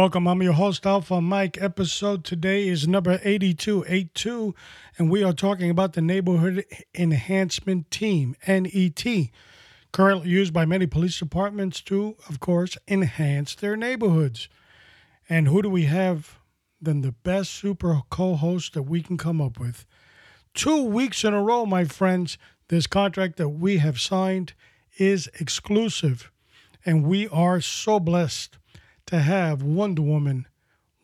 Welcome. I'm your host, Alpha Mike. Episode today is number 8282, and we are talking about the Neighborhood Enhancement Team, NET, currently used by many police departments to, of course, enhance their neighborhoods. And who do we have than the best super co host that we can come up with? Two weeks in a row, my friends, this contract that we have signed is exclusive, and we are so blessed to have Wonder Woman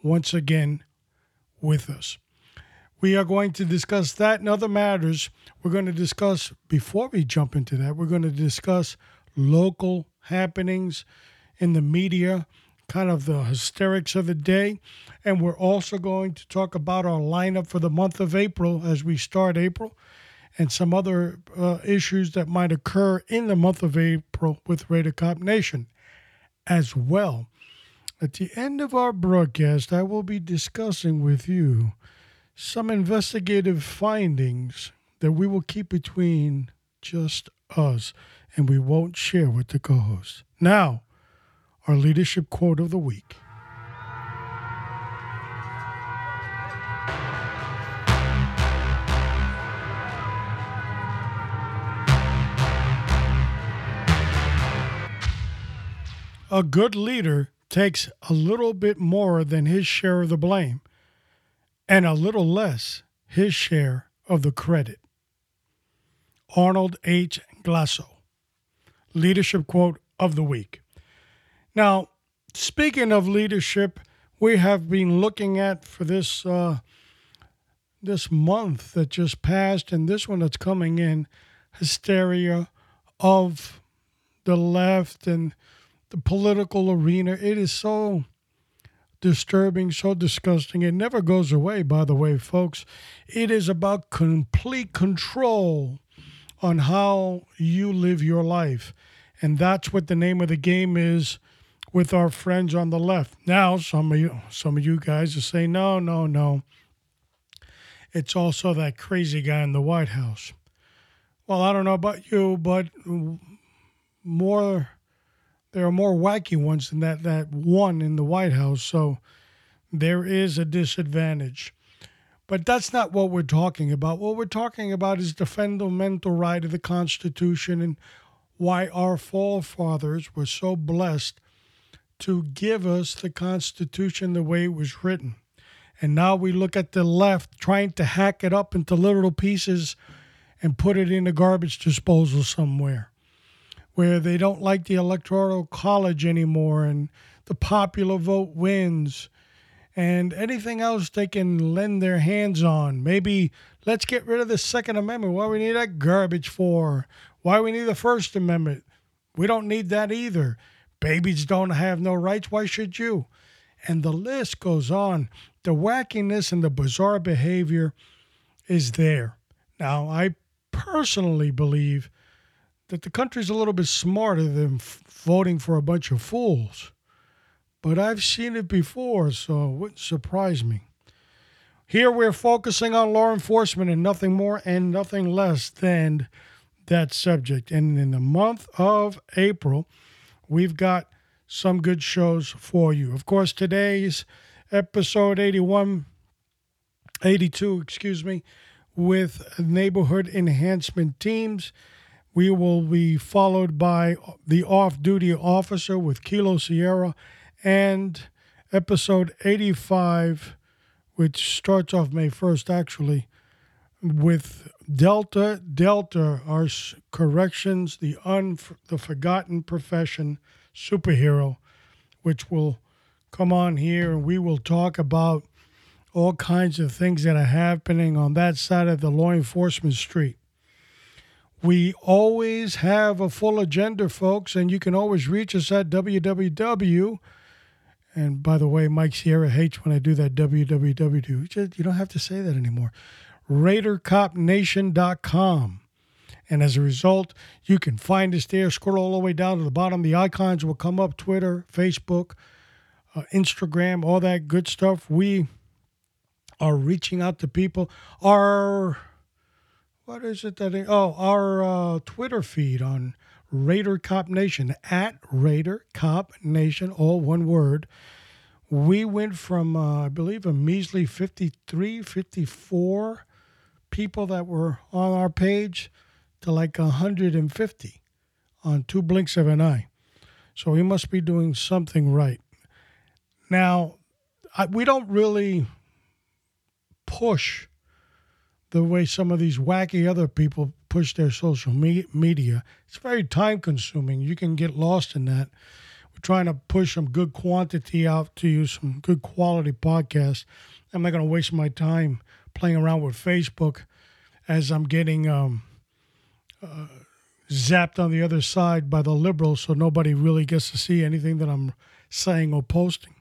once again with us. We are going to discuss that and other matters. We're going to discuss, before we jump into that, we're going to discuss local happenings in the media, kind of the hysterics of the day. And we're also going to talk about our lineup for the month of April as we start April and some other uh, issues that might occur in the month of April with Raider Cop Nation as well. At the end of our broadcast, I will be discussing with you some investigative findings that we will keep between just us and we won't share with the co host. Now, our leadership quote of the week. A good leader takes a little bit more than his share of the blame and a little less his share of the credit. Arnold H. Glasow, leadership quote of the week. Now, speaking of leadership, we have been looking at for this uh, this month that just passed and this one that's coming in hysteria of the left and the political arena. It is so disturbing, so disgusting. It never goes away, by the way, folks. It is about complete control on how you live your life. And that's what the name of the game is with our friends on the left. Now, some of you some of you guys are saying, no, no, no. It's also that crazy guy in the White House. Well, I don't know about you, but more there are more wacky ones than that that one in the White House. So there is a disadvantage. But that's not what we're talking about. What we're talking about is the fundamental right of the Constitution and why our forefathers were so blessed to give us the Constitution the way it was written. And now we look at the left trying to hack it up into little pieces and put it in a garbage disposal somewhere where they don't like the electoral college anymore and the popular vote wins and anything else they can lend their hands on. Maybe let's get rid of the Second Amendment. Why we need that garbage for? Why we need the First Amendment? We don't need that either. Babies don't have no rights. Why should you? And the list goes on. The wackiness and the bizarre behavior is there. Now, I personally believe that the country's a little bit smarter than f- voting for a bunch of fools. But I've seen it before, so it wouldn't surprise me. Here we're focusing on law enforcement and nothing more and nothing less than that subject. And in the month of April, we've got some good shows for you. Of course, today's episode 81, 82, excuse me, with neighborhood enhancement teams. We will be followed by The Off Duty Officer with Kilo Sierra and episode 85, which starts off May 1st, actually, with Delta Delta, our corrections, the, un, the forgotten profession superhero, which will come on here and we will talk about all kinds of things that are happening on that side of the law enforcement street. We always have a full agenda, folks, and you can always reach us at www. And by the way, Mike Sierra hates when I do that www. You don't have to say that anymore. RaiderCopNation.com. And as a result, you can find us there. Scroll all the way down to the bottom. The icons will come up Twitter, Facebook, uh, Instagram, all that good stuff. We are reaching out to people. Our what is it that? oh, our uh, Twitter feed on Raider Cop Nation at Raider Cop Nation, all one word. We went from, uh, I believe, a measly 53, 54 people that were on our page to like 150 on two blinks of an eye. So we must be doing something right. Now, I, we don't really push the way some of these wacky other people push their social me- media. It's very time consuming. You can get lost in that. We're trying to push some good quantity out to you, some good quality podcasts. I'm not going to waste my time playing around with Facebook as I'm getting um, uh, zapped on the other side by the liberals, so nobody really gets to see anything that I'm saying or posting.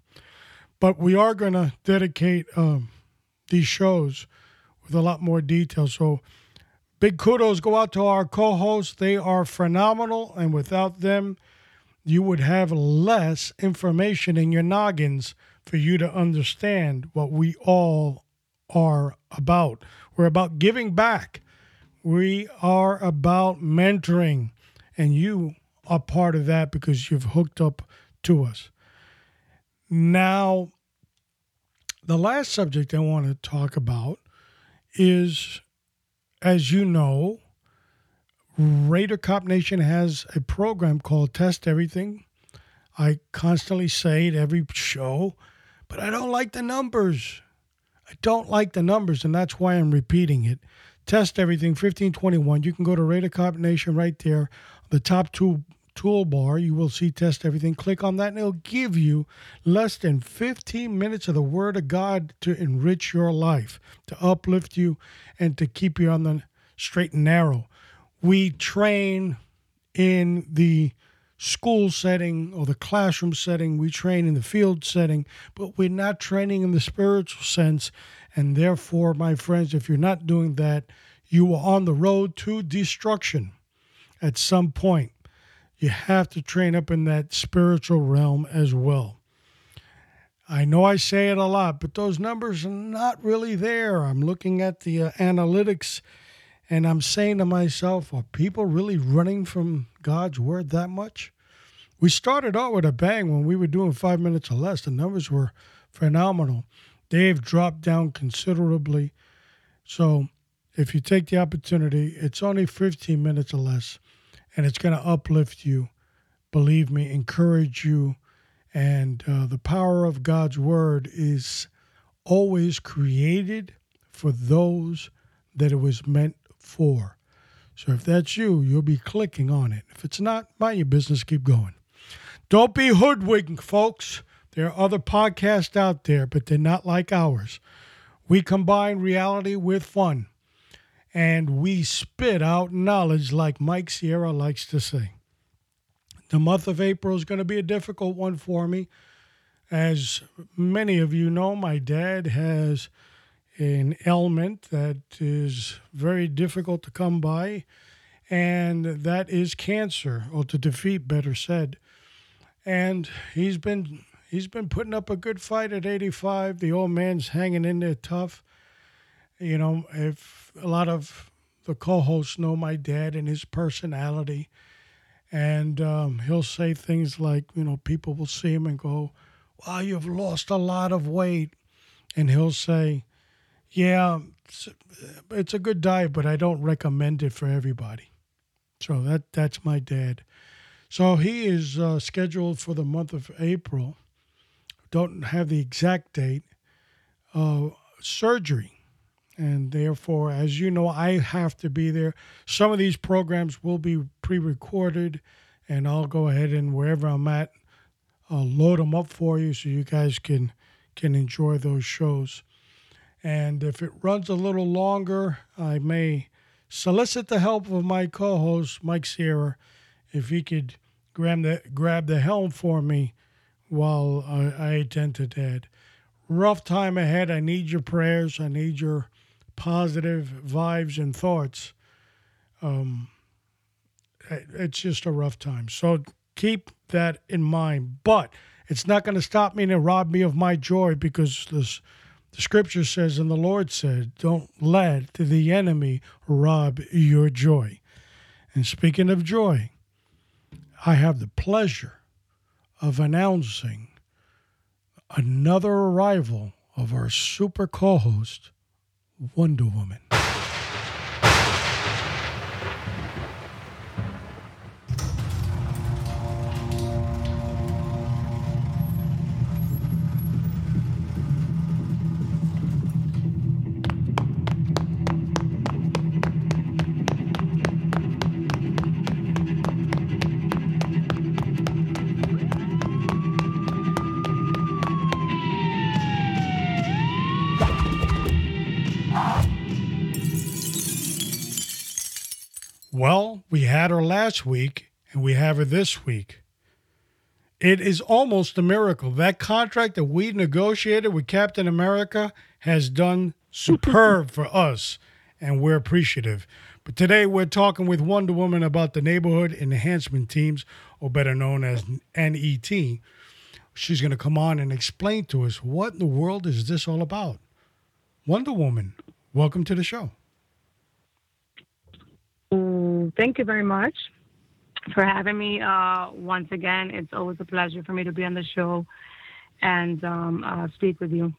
But we are going to dedicate um, these shows with a lot more detail. So big kudos go out to our co hosts. They are phenomenal, and without them, you would have less information in your noggins for you to understand what we all are about. We're about giving back. We are about mentoring, and you are part of that because you've hooked up to us. Now, the last subject I want to talk about is, as you know, Raider Cop Nation has a program called Test Everything. I constantly say it every show, but I don't like the numbers. I don't like the numbers, and that's why I'm repeating it. Test Everything 1521. You can go to Raider Cop Nation right there. The top two toolbar, you will see Test Everything. Click on that, and it'll give you less than 15 minutes of the Word of God to enrich your life, to uplift you, and to keep you on the straight and narrow. We train in the school setting or the classroom setting, we train in the field setting, but we're not training in the spiritual sense. And therefore, my friends, if you're not doing that, you are on the road to destruction at some point you have to train up in that spiritual realm as well. I know I say it a lot, but those numbers are not really there. I'm looking at the uh, analytics and I'm saying to myself, are people really running from God's word that much? We started out with a bang when we were doing five minutes or less. The numbers were phenomenal. They've dropped down considerably. So if you take the opportunity, it's only 15 minutes or less and it's going to uplift you, believe me, encourage you. And uh, the power of God's word is always created for those that it was meant for. So if that's you, you'll be clicking on it. If it's not, mind your business, keep going. Don't be hoodwinked, folks. There are other podcasts out there, but they're not like ours. We combine reality with fun and we spit out knowledge, like Mike Sierra likes to say. The month of April is going to be a difficult one for me. As many of you know, my dad has an ailment that is very difficult to come by, and that is cancer, or to defeat, better said. And he's been he's been putting up a good fight at 85. The old man's hanging in there tough you know, if a lot of the co-hosts know my dad and his personality, and um, he'll say things like, you know, people will see him and go, "Wow, you've lost a lot of weight," and he'll say, "Yeah, it's, it's a good diet, but I don't recommend it for everybody." So that that's my dad. So he is uh, scheduled for the month of April. Don't have the exact date. Uh, surgery and therefore, as you know, I have to be there. Some of these programs will be pre recorded, and I'll go ahead and wherever I'm at, I'll load them up for you so you guys can, can enjoy those shows. And if it runs a little longer, I may solicit the help of my co host, Mike Sierra, if he could grab the, grab the helm for me while I, I attend to Dad. Rough time ahead. I need your prayers. I need your positive vibes and thoughts, um, it's just a rough time. So keep that in mind. But it's not going to stop me and rob me of my joy because this, the scripture says, and the Lord said, don't let the enemy rob your joy. And speaking of joy, I have the pleasure of announcing another arrival of our super co host, Wonder Woman. Had her last week and we have her this week. It is almost a miracle. That contract that we negotiated with Captain America has done superb for us, and we're appreciative. But today we're talking with Wonder Woman about the neighborhood enhancement teams, or better known as NET. She's going to come on and explain to us what in the world is this all about. Wonder Woman, welcome to the show. Thank you very much for having me uh, once again. It's always a pleasure for me to be on the show and um, uh, speak with you.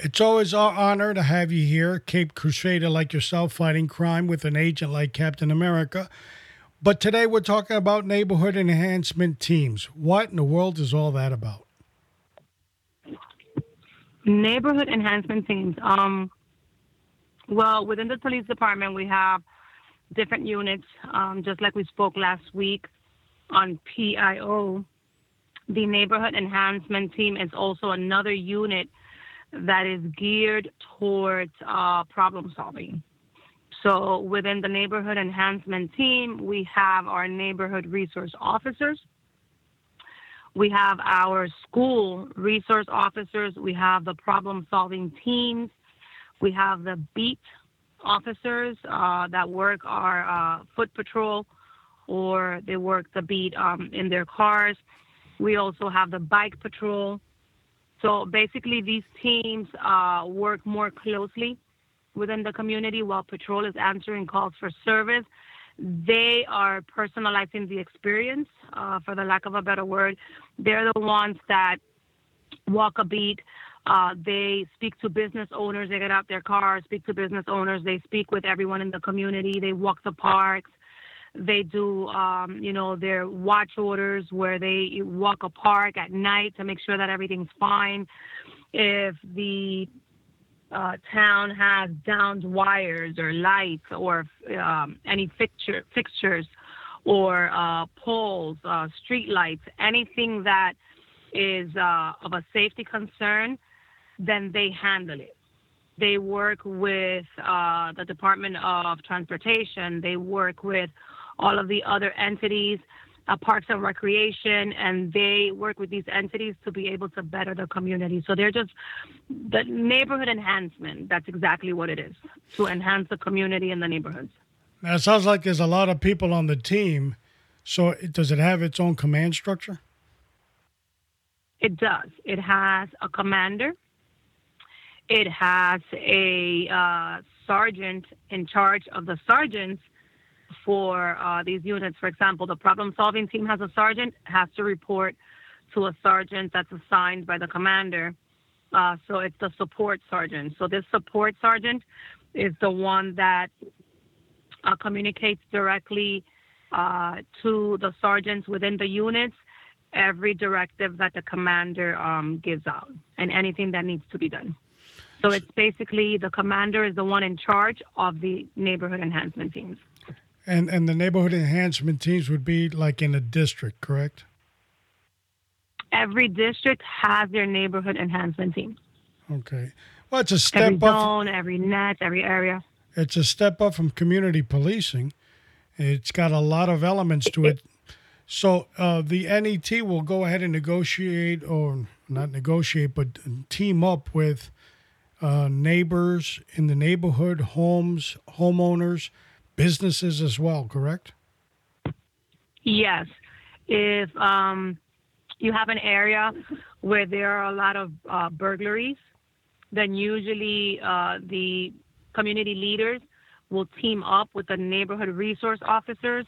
It's always our honor to have you here, Cape Crusader like yourself, fighting crime with an agent like Captain America. But today we're talking about neighborhood enhancement teams. What in the world is all that about? Neighborhood enhancement teams. Um, well, within the police department, we have different units, um, just like we spoke last week on PIO. The neighborhood enhancement team is also another unit that is geared towards uh, problem solving. So within the neighborhood enhancement team, we have our neighborhood resource officers. We have our school resource officers. We have the problem solving teams. We have the beat officers uh, that work our uh, foot patrol or they work the beat um, in their cars. We also have the bike patrol. So basically, these teams uh, work more closely within the community while patrol is answering calls for service. They are personalizing the experience, uh, for the lack of a better word. They're the ones that walk a beat, uh, they speak to business owners. They get out their cars, speak to business owners. They speak with everyone in the community. They walk the parks. They do, um, you know, their watch orders where they walk a park at night to make sure that everything's fine. If the uh, town has downed wires or lights or um, any fixture, fixtures or uh, poles, uh, street lights, anything that is uh, of a safety concern, then they handle it. They work with uh, the Department of Transportation. They work with all of the other entities, uh, Parks and Recreation, and they work with these entities to be able to better the community. So they're just the neighborhood enhancement. That's exactly what it is to enhance the community and the neighborhoods. Now, it sounds like there's a lot of people on the team. So does it have its own command structure? It does. It has a commander it has a uh, sergeant in charge of the sergeants for uh, these units. For example, the problem solving team has a sergeant, has to report to a sergeant that's assigned by the commander. Uh, so it's the support sergeant. So this support sergeant is the one that uh, communicates directly uh, to the sergeants within the units every directive that the commander um, gives out and anything that needs to be done. So it's basically the commander is the one in charge of the neighborhood enhancement teams. And and the neighborhood enhancement teams would be like in a district, correct? Every district has their neighborhood enhancement team. Okay. Well, it's a step every up. zone, every net, every area. It's a step up from community policing. It's got a lot of elements to it. So uh, the NET will go ahead and negotiate, or not negotiate, but team up with uh, neighbors in the neighborhood, homes, homeowners, businesses as well, correct? Yes. If um, you have an area where there are a lot of uh, burglaries, then usually uh, the community leaders will team up with the neighborhood resource officers.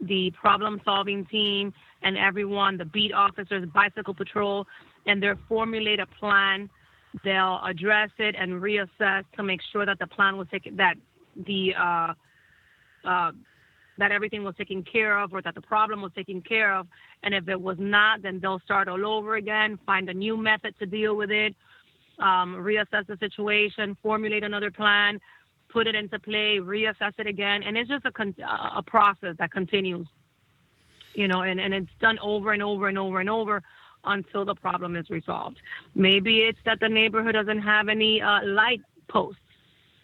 the problem solving team and everyone, the beat officers, bicycle patrol, and they'll formulate a plan. They'll address it and reassess to make sure that the plan was taken, that the uh, uh, that everything was taken care of or that the problem was taken care of. And if it was not, then they'll start all over again, find a new method to deal with it, um, reassess the situation, formulate another plan, put it into play, reassess it again. And it's just a, con- a process that continues, you know, and, and it's done over and over and over and over until the problem is resolved. Maybe it's that the neighborhood doesn't have any uh, light posts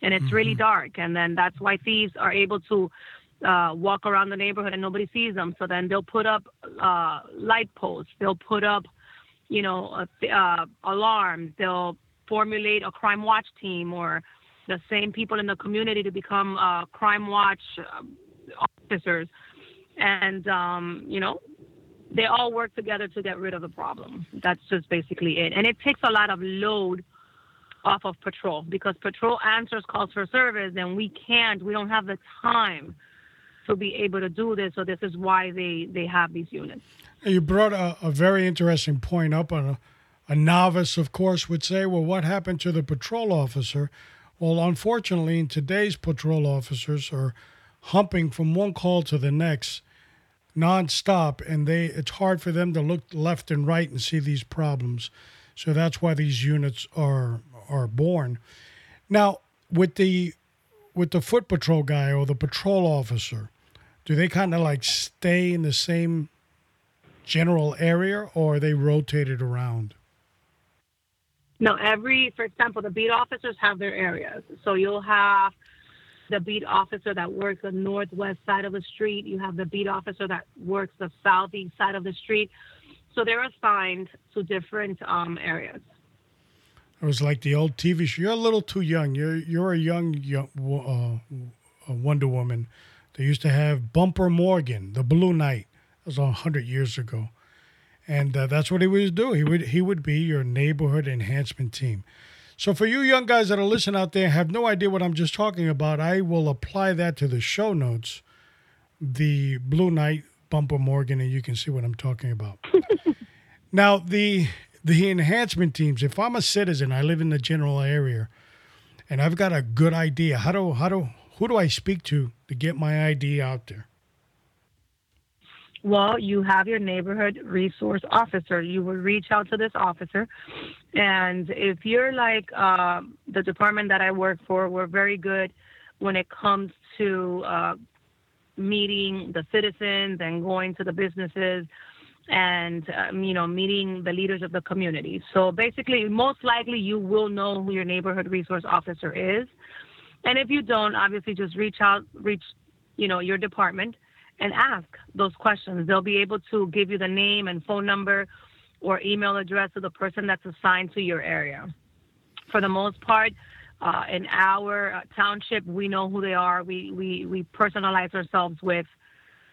and it's mm-hmm. really dark. And then that's why thieves are able to uh, walk around the neighborhood and nobody sees them. So then they'll put up uh, light posts. They'll put up, you know, uh, alarms. They'll formulate a crime watch team or the same people in the community to become uh, crime watch uh, officers. And, um, you know, they all work together to get rid of the problem. That's just basically it. And it takes a lot of load off of patrol because patrol answers calls for service and we can't, we don't have the time to be able to do this. So this is why they, they have these units. You brought a, a very interesting point up on a, a novice, of course, would say, well, what happened to the patrol officer? Well, unfortunately, in today's patrol officers are humping from one call to the next nonstop, and they it's hard for them to look left and right and see these problems. So that's why these units are are born. Now, with the with the foot patrol guy or the patrol officer, do they kind of like stay in the same general area or are they rotated around? No, every, for example, the beat officers have their areas. So you'll have the beat officer that works the northwest side of the street. You have the beat officer that works the southeast side of the street. So they're assigned to different um, areas. It was like the old TV show. You're a little too young. You're you're a young, young uh, Wonder Woman. They used to have Bumper Morgan, the Blue Knight. That was a hundred years ago, and uh, that's what he would do. He would he would be your neighborhood enhancement team. So for you young guys that are listening out there, have no idea what I'm just talking about. I will apply that to the show notes. The Blue Knight, Bumper Morgan, and you can see what I'm talking about. now the the enhancement teams. If I'm a citizen, I live in the general area, and I've got a good idea. How do how do who do I speak to to get my idea out there? Well, you have your neighborhood resource officer. You will reach out to this officer. And if you're like uh, the department that I work for, we're very good when it comes to uh, meeting the citizens and going to the businesses and um, you know meeting the leaders of the community. So basically, most likely you will know who your neighborhood resource officer is, and if you don't, obviously just reach out, reach you know your department, and ask those questions. They'll be able to give you the name and phone number or email address of the person that's assigned to your area. For the most part. Uh, in our uh, township, we know who they are. We, we, we personalize ourselves with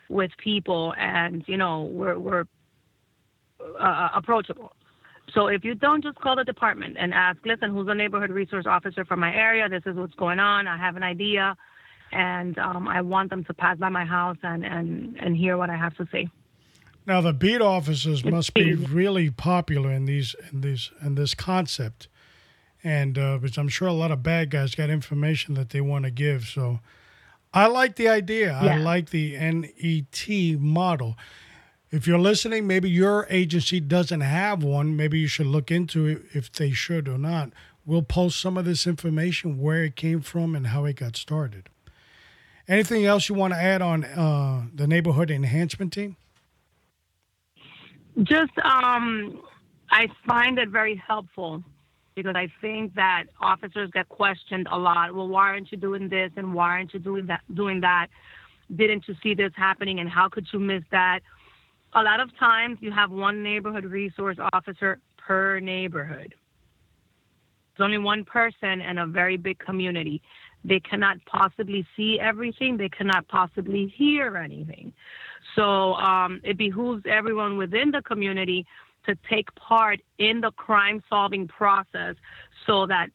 with people and you know we're we're uh, uh, approachable. So if you don't just call the department and ask, listen, who's the neighborhood resource officer for my area? This is what's going on. I have an idea, and um, I want them to pass by my house and, and, and hear what I have to say. Now the beat officers must be really popular in these in these in this concept, and uh, because I'm sure a lot of bad guys got information that they want to give. So I like the idea. Yeah. I like the NET model if you're listening, maybe your agency doesn't have one. Maybe you should look into it if they should or not. We'll post some of this information, where it came from, and how it got started. Anything else you want to add on uh, the neighborhood enhancement team? Just, um, I find it very helpful because I think that officers get questioned a lot. Well, why aren't you doing this and why aren't you doing that? Doing that? Didn't you see this happening? And how could you miss that? a lot of times you have one neighborhood resource officer per neighborhood. It's only one person in a very big community. They cannot possibly see everything. They cannot possibly hear anything. So um, it behooves everyone within the community to take part in the crime solving process so that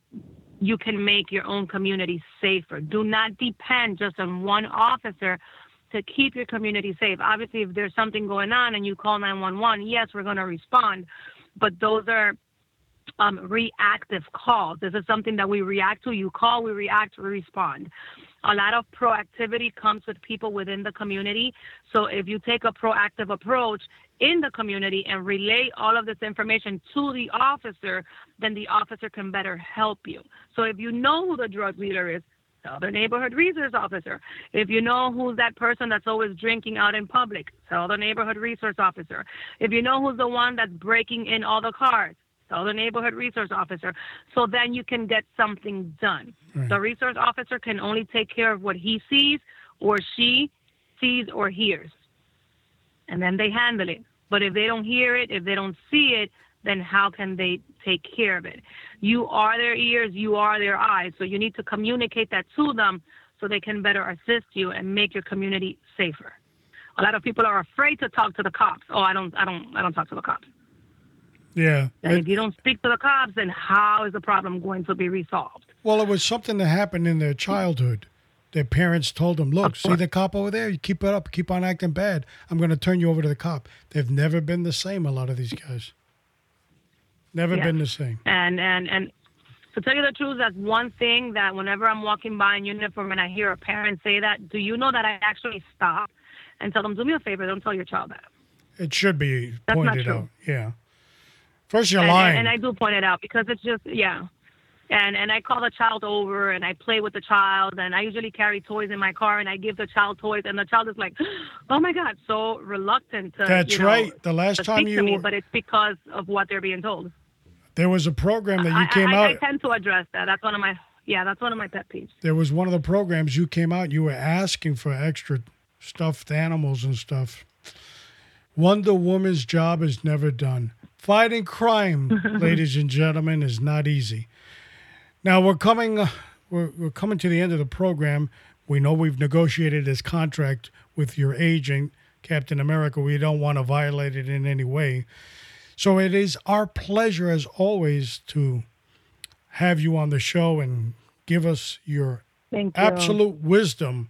you can make your own community safer. Do not depend just on one officer to keep your community safe. Obviously, if there's something going on and you call 911, yes, we're going to respond, but those are um, reactive calls. This is something that we react to. You call, we react, we respond. A lot of proactivity comes with people within the community. So if you take a proactive approach in the community and relay all of this information to the officer, then the officer can better help you. So if you know who the drug dealer is, tell the neighborhood resource officer. If you know who's that person that's always drinking out in public, tell the neighborhood resource officer. If you know who's the one that's breaking in all the cars, tell the neighborhood resource officer. So then you can get something done. Right. The resource officer can only take care of what he sees or she sees or hears. And then they handle it. But if they don't hear it, if they don't see it, then how can they take care of it? You are their ears, you are their eyes. So you need to communicate that to them so they can better assist you and make your community safer. A lot of people are afraid to talk to the cops. Oh, I don't I don't I don't talk to the cops. Yeah. And if you don't speak to the cops, then how is the problem going to be resolved? Well, it was something that happened in their childhood. Their parents told them, "Look, see the cop over there? You keep it up, keep on acting bad. I'm going to turn you over to the cop." They've never been the same. A lot of these guys. Never been the same. And and and to tell you the truth, that's one thing that whenever I'm walking by in uniform and I hear a parent say that, do you know that I actually stop and tell them, "Do me a favor, don't tell your child that." It should be that's pointed out. Yeah. First, you're and, lying. And, I do point it out because it's just yeah. And and I call the child over and I play with the child and I usually carry toys in my car and I give the child toys and the child is like, oh my god, so reluctant to. That's you know, right. The last time you. Me, but it's because of what they're being told. There was a program that you I, came I, out. I tend to address that. That's one of my yeah. That's one of my pet peeves. There was one of the programs you came out. You were asking for extra stuffed animals and stuff. Wonder Woman's job is never done. Fighting crime, ladies and gentlemen, is not easy. Now we're coming, uh, we're, we're coming to the end of the program. We know we've negotiated this contract with your agent, Captain America. We don't want to violate it in any way. So it is our pleasure, as always, to have you on the show and give us your absolute wisdom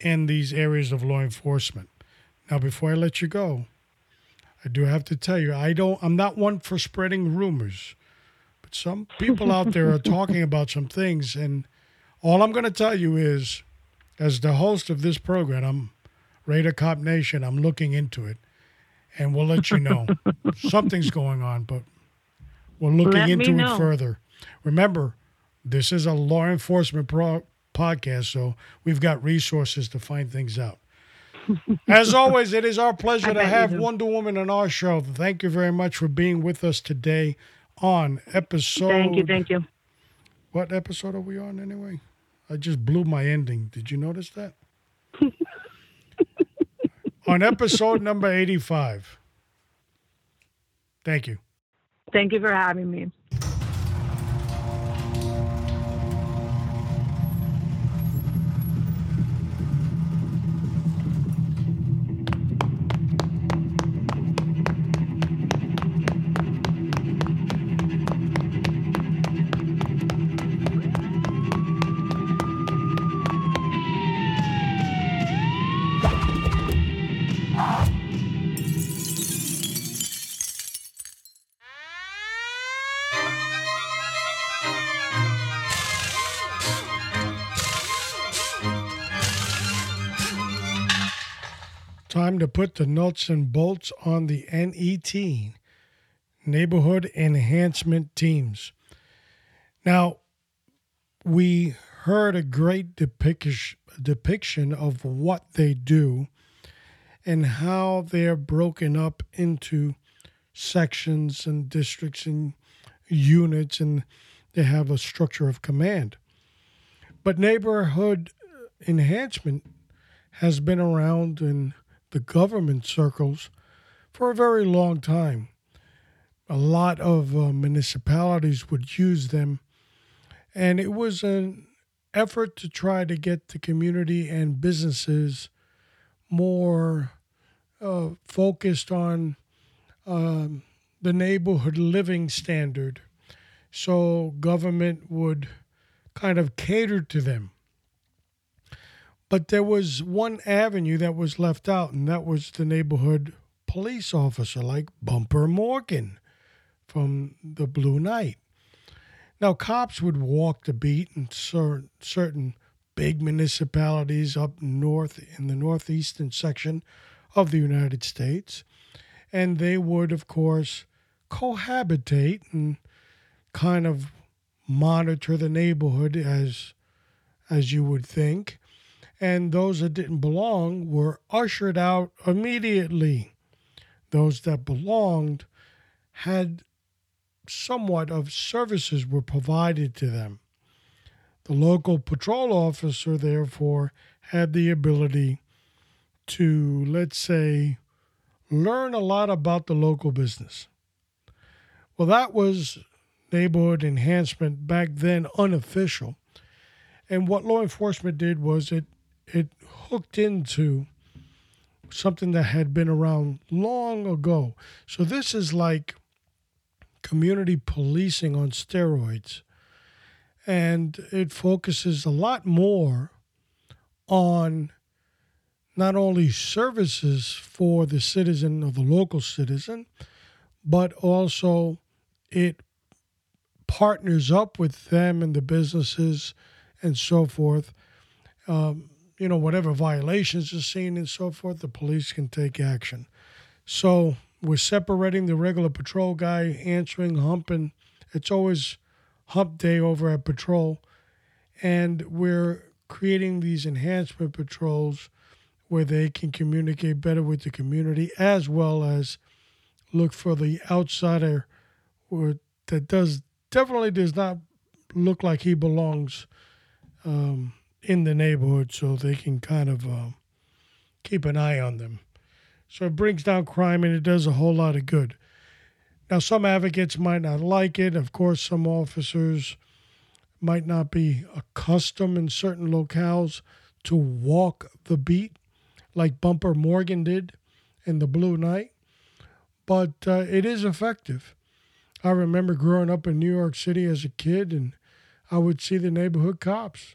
in these areas of law enforcement. Now, before I let you go, I do have to tell you, I don't. I'm not one for spreading rumors, but some people out there are talking about some things, and all I'm going to tell you is, as the host of this program, I'm Raider Cop Nation. I'm looking into it, and we'll let you know something's going on, but we're looking let into it further. Remember, this is a law enforcement pro- podcast, so we've got resources to find things out. As always, it is our pleasure to have Wonder Woman on our show. Thank you very much for being with us today on episode. Thank you. Thank you. What episode are we on anyway? I just blew my ending. Did you notice that? on episode number 85. Thank you. Thank you for having me. Put the nuts and bolts on the NET, Neighborhood Enhancement Teams. Now, we heard a great depiction of what they do and how they're broken up into sections and districts and units, and they have a structure of command. But neighborhood enhancement has been around in the government circles for a very long time. A lot of uh, municipalities would use them, and it was an effort to try to get the community and businesses more uh, focused on um, the neighborhood living standard. So government would kind of cater to them. But there was one avenue that was left out, and that was the neighborhood police officer, like Bumper Morgan from the Blue Knight. Now, cops would walk the beat in certain, certain big municipalities up north in the northeastern section of the United States. And they would, of course, cohabitate and kind of monitor the neighborhood as as you would think. And those that didn't belong were ushered out immediately. Those that belonged had somewhat of services were provided to them. The local patrol officer, therefore, had the ability to, let's say, learn a lot about the local business. Well, that was neighborhood enhancement back then unofficial. And what law enforcement did was it it hooked into something that had been around long ago. So this is like community policing on steroids. And it focuses a lot more on not only services for the citizen or the local citizen, but also it partners up with them and the businesses and so forth. Um, you know, whatever violations are seen and so forth, the police can take action. So we're separating the regular patrol guy answering, humping. It's always hump day over at patrol. And we're creating these enhancement patrols where they can communicate better with the community as well as look for the outsider that does definitely does not look like he belongs um, in the neighborhood so they can kind of uh, keep an eye on them. So it brings down crime and it does a whole lot of good. Now, some advocates might not like it. Of course, some officers might not be accustomed in certain locales to walk the beat like Bumper Morgan did in the Blue Knight, but uh, it is effective. I remember growing up in New York City as a kid, and I would see the neighborhood cops.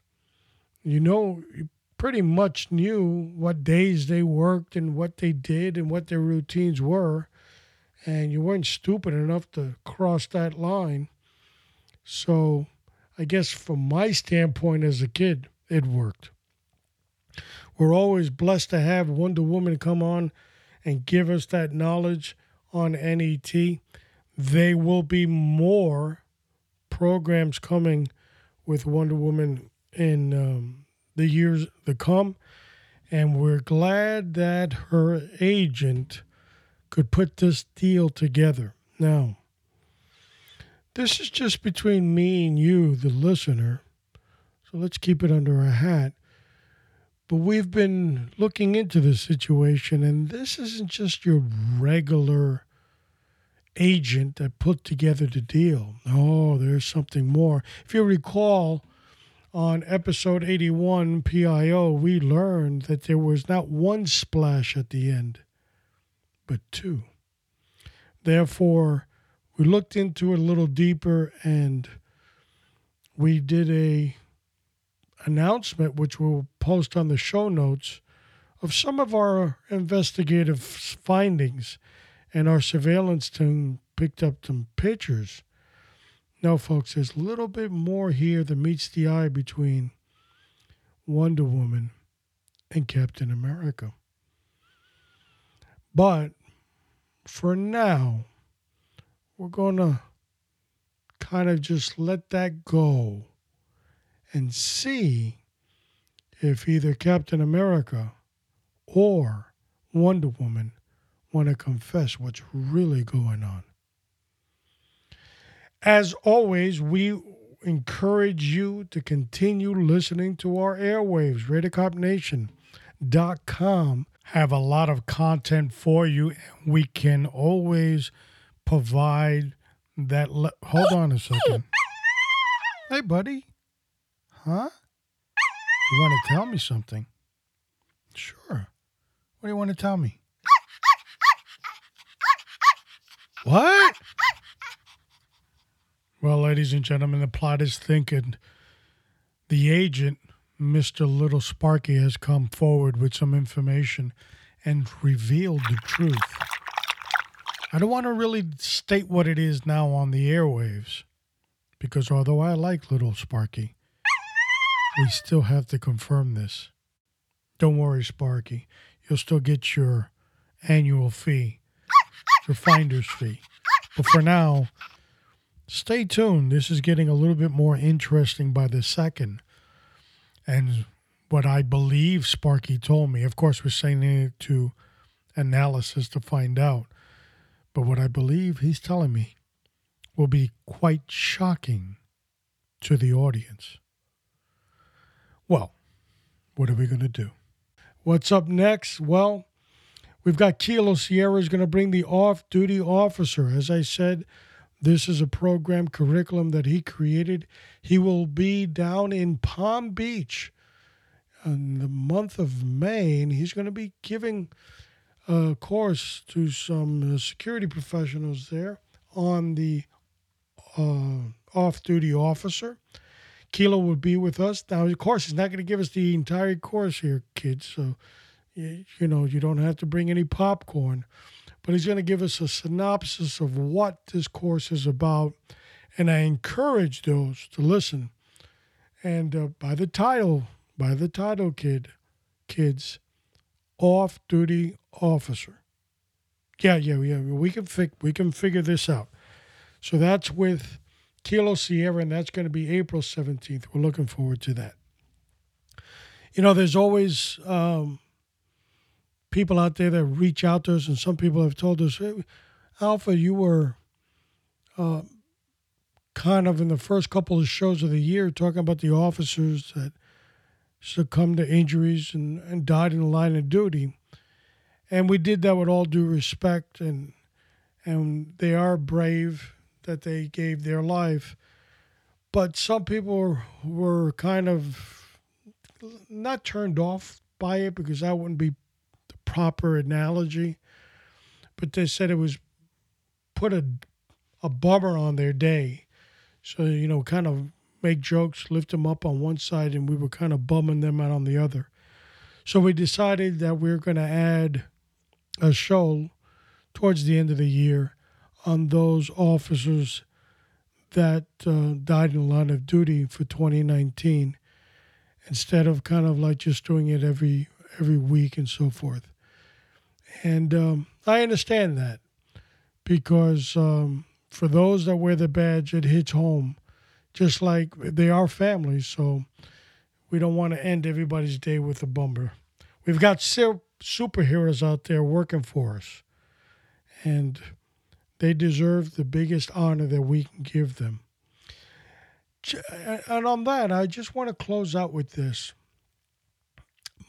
You know, you pretty much knew what days they worked and what they did and what their routines were. And you weren't stupid enough to cross that line. So I guess from my standpoint as a kid, it worked. We're always blessed to have Wonder Woman come on and give us that knowledge on NET. There will be more programs coming with Wonder Woman in um, the years to come. And we're glad that her agent could put this deal together. Now, this is just between me and you, the listener. So let's keep it under our hat. But we've been looking into this situation, and this isn't just your regular agent that put together the deal. Oh, there's something more. If you recall, on episode 81 PIO, we learned that there was not one splash at the end, but two. Therefore, we looked into it a little deeper and we did a announcement which we'll post on the show notes of some of our investigative findings and our surveillance team picked up some pictures no, folks, there's a little bit more here that meets the eye between Wonder Woman and Captain America. But for now, we're going to kind of just let that go and see if either Captain America or Wonder Woman want to confess what's really going on. As always, we encourage you to continue listening to our airwaves, RadioCopNation.com. Have a lot of content for you. We can always provide that. Le- Hold on a second. Hey, buddy. Huh? You want to tell me something? Sure. What do you want to tell me? What? Well, ladies and gentlemen, the plot is thinking the agent Mr. Little Sparky has come forward with some information and revealed the truth. I don't want to really state what it is now on the airwaves because although I like Little Sparky, we still have to confirm this. Don't worry, Sparky. You'll still get your annual fee, your finder's fee. But for now, stay tuned. This is getting a little bit more interesting by the second. And what I believe Sparky told me, of course, we're sending it to analysis to find out. But what I believe he's telling me will be quite shocking to the audience. Well, what are we going to do? What's up next? Well, we've got Kilo Sierra is going to bring the off duty officer. As I said, this is a program curriculum that he created. He will be down in Palm Beach in the month of May, and he's going to be giving a course to some uh, security professionals there on the uh, off duty officer. Kilo will be with us. Now, of course, he's not going to give us the entire course here, kids. So, you, you know, you don't have to bring any popcorn. But he's going to give us a synopsis of what this course is about. And I encourage those to listen. And uh, by the title, by the title, kid, kids, off duty officer. Yeah, yeah, yeah. We can fi- we can figure this out. So that's with Kilo Sierra, and that's going to be April 17th. We're looking forward to that. You know, there's always um, people out there that reach out to us, and some people have told us, hey, Alpha, you were uh, kind of in the first couple of shows of the year talking about the officers that succumbed to injuries and, and died in the line of duty. And we did that with all due respect, and and they are brave that they gave their life. But some people were, kind of not turned off by it because that wouldn't be proper analogy. But they said it was put a, a bummer on their day. So, you know, kind of make jokes, lift them up on one side, and we were kind of bumming them out on the other. So we decided that we are going to add a show towards the end of the year on those officers that uh, died in the line of duty for 2019 instead of kind of like just doing it every every week and so forth. And um, I understand that because um, for those that wear the badge, it hits home, just like they are families. So we don't want to end everybody's day with a bummer. We've got superheroes out there working for us, and they deserve the biggest honor that we can give them. And on that, I just want to close out with this.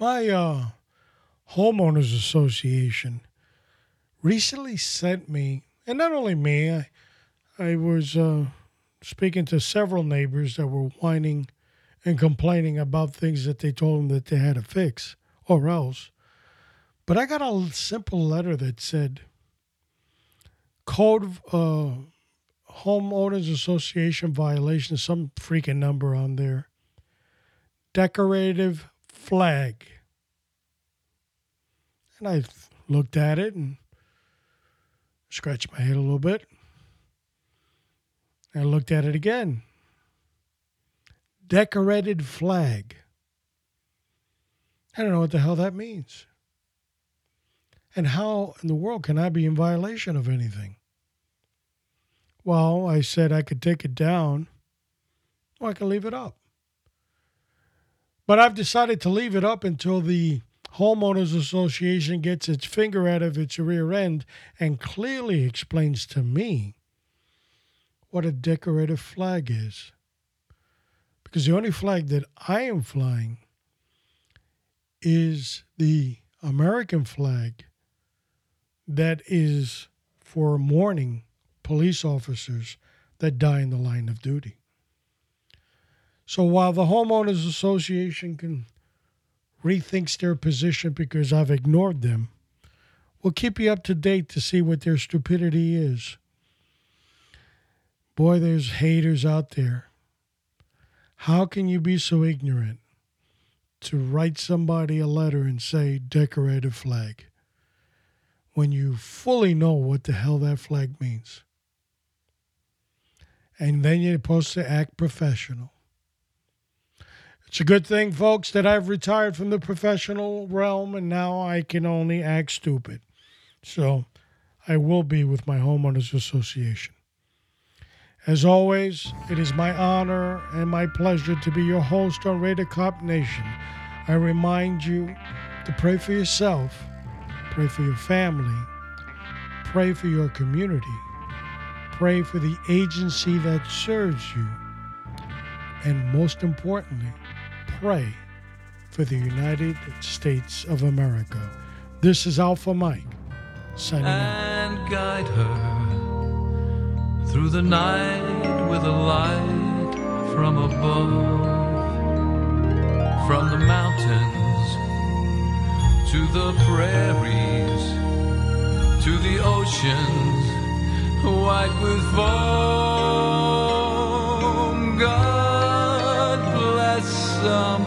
My uh, homeowners association recently sent me, and not only me, I, I was uh, speaking to several neighbors that were whining and complaining about things that they told them that they had to fix or else. But I got a simple letter that said, code uh, homeowners association violation, some freaking number on there. Decorative flag. And I looked at it and scratched my head a little bit. I looked at it again. Decorated flag. I don't know what the hell that means. And how in the world can I be in violation of anything? Well, I said I could take it down or I could leave it up. But I've decided to leave it up until the Homeowners Association gets its finger out of its rear end and clearly explains to me what a decorative flag is. Because the only flag that I am flying is the American flag that is for mourning police officers that die in the line of duty. So while the Homeowners Association can rethinks their position because I've ignored them, we'll keep you up to date to see what their stupidity is. Boy, there's haters out there. How can you be so ignorant? to write somebody a letter and say decorated flag when you fully know what the hell that flag means. And then you're supposed to act professional. It's a good thing, folks, that I've retired from the professional realm and now I can only act stupid. So I will be with my homeowners association. As always, it is my honor and my pleasure to be your host on Radio Cop Nation. I remind you to pray for yourself, pray for your family, pray for your community, pray for the agency that serves you, and most importantly, pray for the United States of America. This is Alpha Mike signing and out. guide her through the night with a light from above, from the mountains to the prairies to the oceans white with foam. God bless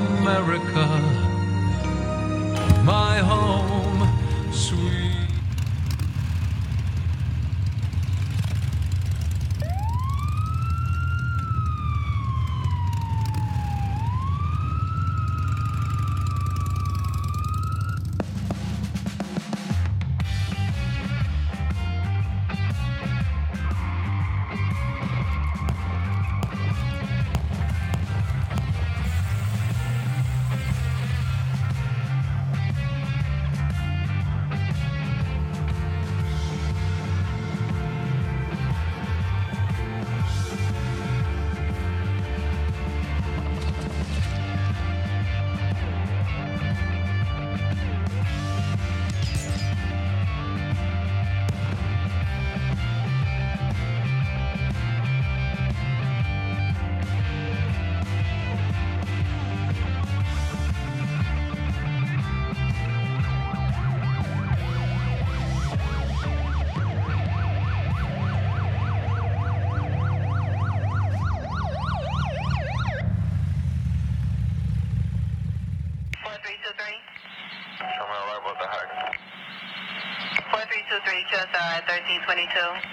D22.